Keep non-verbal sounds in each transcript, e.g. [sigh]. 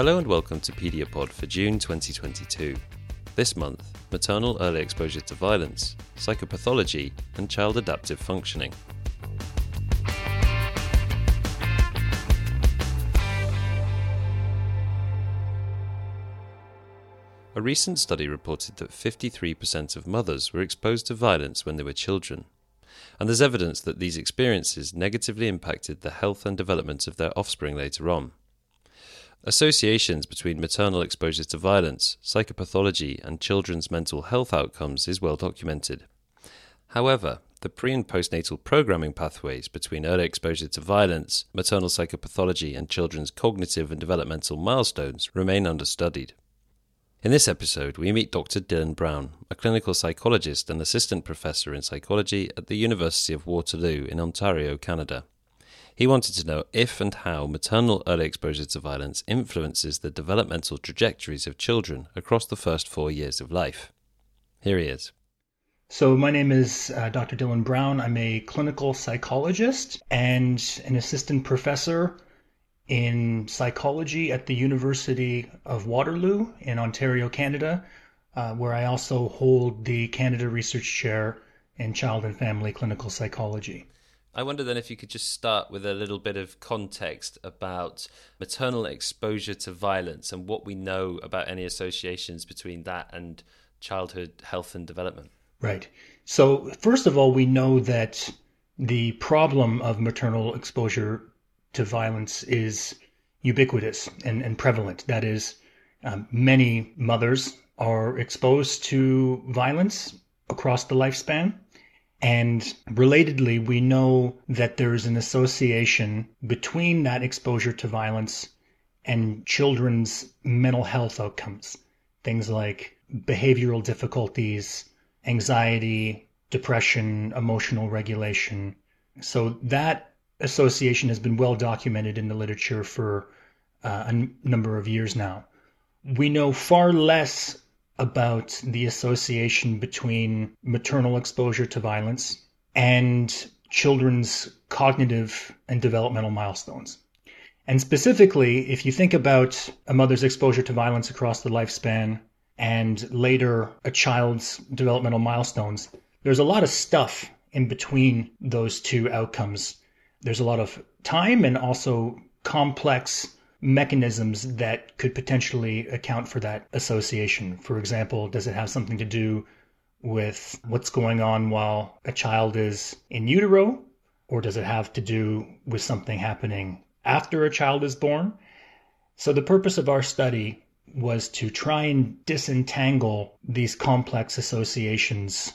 Hello and welcome to Pediapod for June 2022. This month, maternal early exposure to violence, psychopathology, and child adaptive functioning. A recent study reported that 53% of mothers were exposed to violence when they were children, and there's evidence that these experiences negatively impacted the health and development of their offspring later on. Associations between maternal exposure to violence, psychopathology, and children's mental health outcomes is well documented. However, the pre and postnatal programming pathways between early exposure to violence, maternal psychopathology, and children's cognitive and developmental milestones remain understudied. In this episode, we meet Dr. Dillon Browne, a clinical psychologist and assistant professor in psychology at the University of Waterloo in Ontario, Canada. He wanted to know if and how maternal early exposure to violence influences the developmental trajectories of children across the first four years of life. Here he is. So, my name is uh, Dr. Dillon Browne. I'm a clinical psychologist and an assistant professor in psychology at the University of Waterloo in Ontario, Canada, uh, where I also hold the Canada Research Chair in Child and Family Clinical Psychology. I wonder then if you could just start with a little bit of context about maternal exposure to violence and what we know about any associations between that and childhood health and development. Right. So, first of all, we know that the problem of maternal exposure to violence is ubiquitous and, and prevalent. That is, um, many mothers are exposed to violence across the lifespan. And relatedly, we know that there's an association between that exposure to violence and children's mental health outcomes. Things like behavioral difficulties, anxiety, depression, emotional regulation. So that association has been well documented in the literature for uh, a n- number of years now. We know far less about the association between maternal exposure to violence and children's cognitive and developmental milestones. And specifically, if you think about a mother's exposure to violence across the lifespan and later a child's developmental milestones, there's a lot of stuff in between those two outcomes. There's a lot of time and also complex mechanisms that could potentially account for that association. For example, does it have something to do with what's going on while a child is in utero? Or does it have to do with something happening after a child is born? So, the purpose of our study was to try and disentangle these complex associations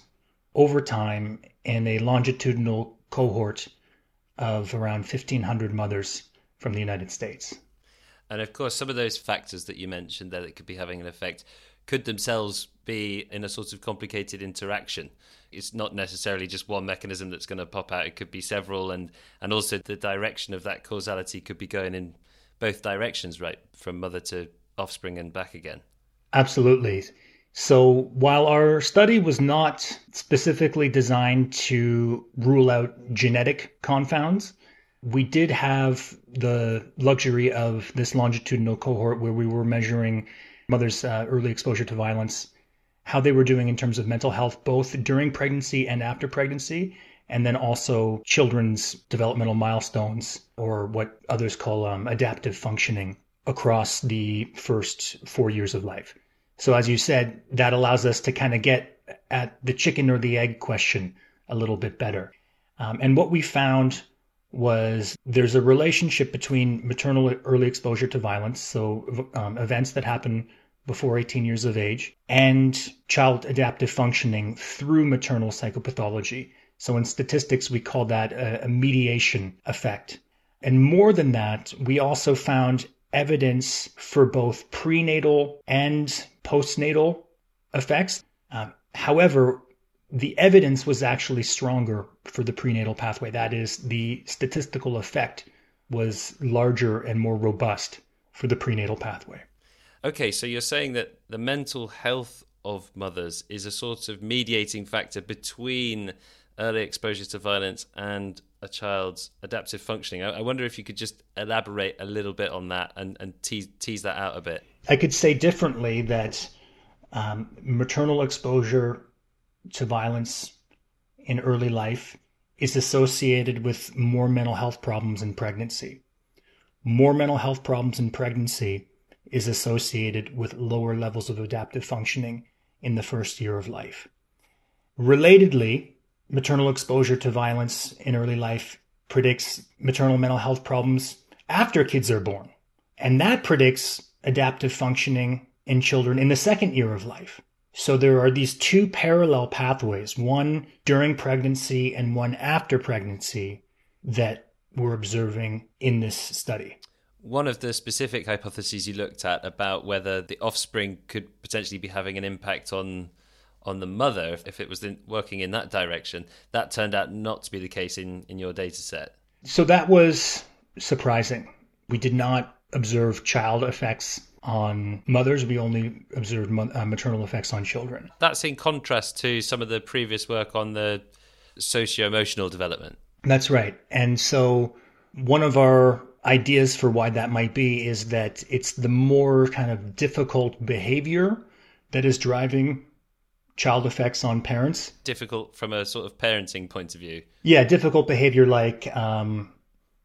over time in a longitudinal cohort of around 1,500 mothers from the United States. And of course, some of those factors that you mentioned there that could be having an effect could themselves be in a sort of complicated interaction. It's not necessarily just one mechanism that's going to pop out. It could be several, and and also the direction of that causality could be going in both directions, right, from mother to offspring and back again. Absolutely. So while our study was not specifically designed to rule out genetic confounds, we did have the luxury of this longitudinal cohort where we were measuring mothers' uh, early exposure to violence how they were doing in terms of mental health, both during pregnancy and after pregnancy, and then also children's developmental milestones, or what others call um, adaptive functioning, across the first four years of life. So, as you said, that allows us to kind of get at the chicken or the egg question a little bit better. Um, and what we found was there's a relationship between maternal early exposure to violence, so um, events that happen before 18 years of age, and child adaptive functioning through maternal psychopathology. So in statistics, we call that a, a mediation effect. And more than that, we also found evidence for both prenatal and postnatal effects. Uh, however, the evidence was actually stronger for the prenatal pathway. That is, the statistical effect was larger and more robust for the prenatal pathway. Okay, so you're saying that the mental health of mothers is a sort of mediating factor between early exposure to violence and a child's adaptive functioning. I, I wonder if you could just elaborate a little bit on that and, and tease, tease that out a bit. I could say differently that um, maternal exposure to violence in early life is associated with more mental health problems in pregnancy. More mental health problems in pregnancy is associated with lower levels of adaptive functioning in the first year of life. Relatedly, maternal exposure to violence in early life predicts maternal mental health problems after kids are born. And that predicts adaptive functioning in children in the second year of life. So there are these two parallel pathways, one during pregnancy and one after pregnancy that we're observing in this study. One of the specific hypotheses you looked at about whether the offspring could potentially be having an impact on on the mother if, it was in, working in that direction that turned out not to be the case in in your data set. So that was surprising. We did not observe child effects on mothers we only observed uh, maternal effects on children that's in contrast to some of the previous work on the socio-emotional development that's right and so one of our ideas for why that might be is that it's the more kind of difficult behavior that is driving child effects on parents. Difficult from a sort of parenting point of view. Yeah, difficult behavior like um,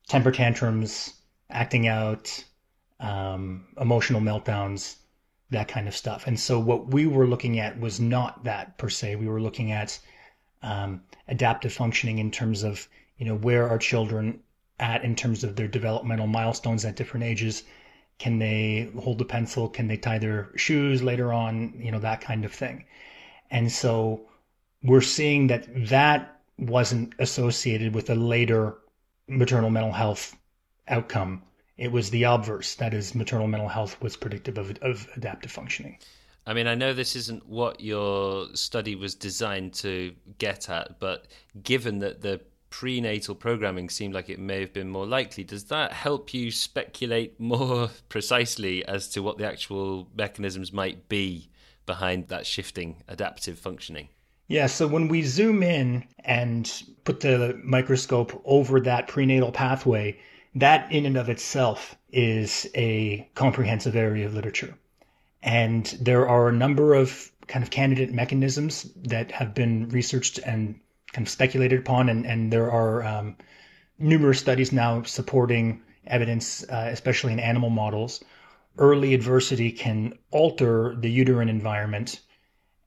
temper tantrums, acting out, um, emotional meltdowns, that kind of stuff. And so what we were looking at was not that per se. We were looking at um, adaptive functioning in terms of you know where are children at in terms of their developmental milestones at different ages. Can they hold a pencil? Can they tie their shoes later on? You know, that kind of thing. And so we're seeing that that wasn't associated with a later maternal mental health outcome. It was the obverse. That is, maternal mental health was predictive of, of adaptive functioning. I mean, I know this isn't what your study was designed to get at, but given that the prenatal programming seemed like it may have been more likely. Does that help you speculate more [laughs] precisely as to what the actual mechanisms might be behind that shifting adaptive functioning? Yeah, so when we zoom in and put the microscope over that prenatal pathway, that in and of itself is a comprehensive area of literature. And there are a number of kind of candidate mechanisms that have been researched and kind of speculated upon, and, and there are um, numerous studies now supporting evidence, uh, especially in animal models. Early adversity can alter the uterine environment,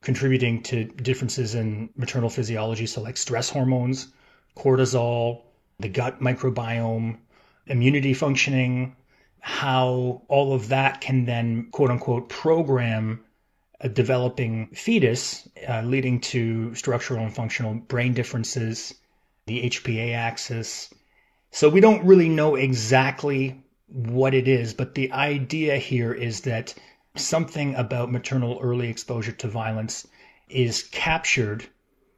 contributing to differences in maternal physiology, so like stress hormones, cortisol, the gut microbiome, immunity functioning, how all of that can then quote unquote program a developing fetus, uh, leading to structural and functional brain differences, the HPA axis. So we don't really know exactly what it is, but the idea here is that something about maternal early exposure to violence is captured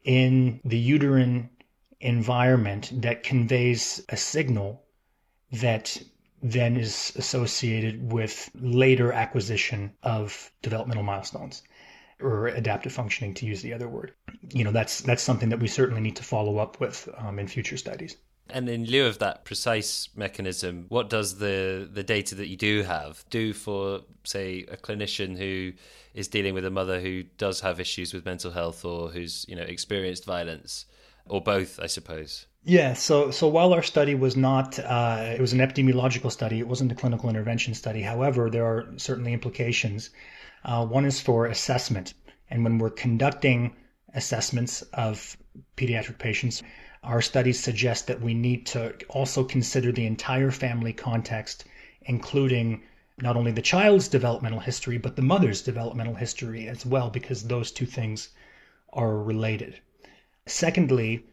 in the uterine environment that conveys a signal that then is associated with later acquisition of developmental milestones or adaptive functioning to use the other word you know that's that's something that we certainly need to follow up with um, in future studies And in lieu of that precise mechanism, what does the, the data that you do have do for, say, a clinician who is dealing with a mother who does have issues with mental health or who's you know experienced violence, or both, I suppose? Yeah. So so while our study was not, uh, it was an epidemiological study. It wasn't a clinical intervention study. However, there are certainly implications. Uh, one is for assessment, and when we're conducting assessments of pediatric patients our studies suggest that we need to also consider the entire family context, including not only the child's developmental history, but the mother's developmental history as well, because those two things are related. Secondly,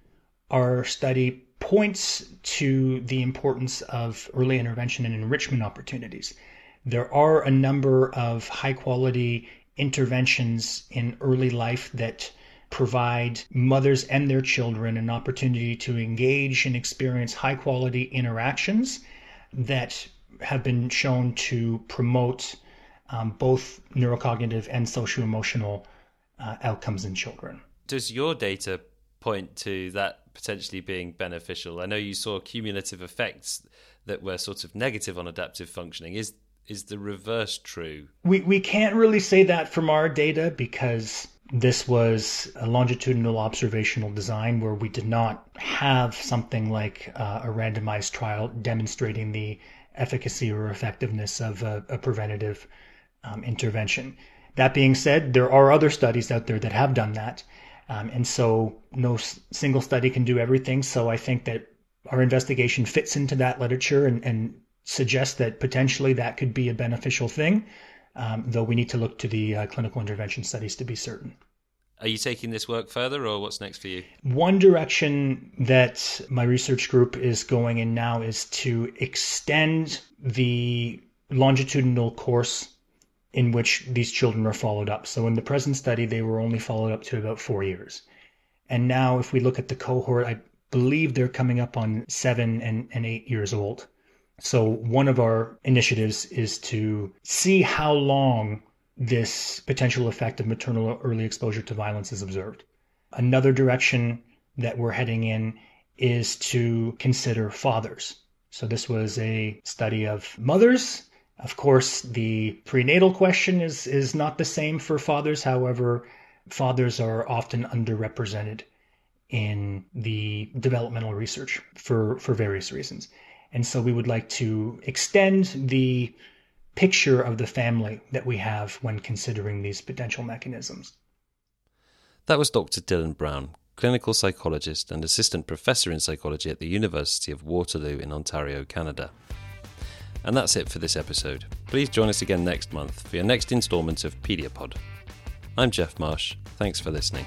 our study points to the importance of early intervention and enrichment opportunities. There are a number of high quality interventions in early life that provide mothers and their children an opportunity to engage and experience high quality interactions that have been shown to promote um, both neurocognitive and socio emotional uh, outcomes in children. Does your data point to that potentially being beneficial? I know you saw cumulative effects that were sort of negative on adaptive functioning. Is is the reverse true? We we can't really say that from our data because this was a longitudinal observational design where we did not have something like uh, a randomized trial demonstrating the efficacy or effectiveness of a, a preventative um, intervention. That being said, there are other studies out there that have done that. Um, and so no s- single study can do everything. So I think that our investigation fits into that literature and, and suggests that potentially that could be a beneficial thing um, though we need to look to the uh, clinical intervention studies to be certain. Are you taking this work further, or what's next for you? One direction that my research group is going in now is to extend the longitudinal course in which these children are followed up. So in the present study, they were only followed up to about four years. And now, if we look at the cohort, I believe they're coming up on seven and, and eight years old. So one of our initiatives is to see how long this potential effect of maternal early exposure to violence is observed. Another direction that we're heading in is to consider fathers. So this was a study of mothers. Of course, the prenatal question is, is not the same for fathers. However, fathers are often underrepresented in the developmental research for, for various reasons. And so we would like to extend the picture of the family that we have when considering these potential mechanisms. That was Dr. Dillon Browne, clinical psychologist and assistant professor in psychology at the University of Waterloo in Ontario, Canada. And that's it for this episode. Please join us again next month for your next instalment of Pediapod. I'm Jeff Marsh. Thanks for listening.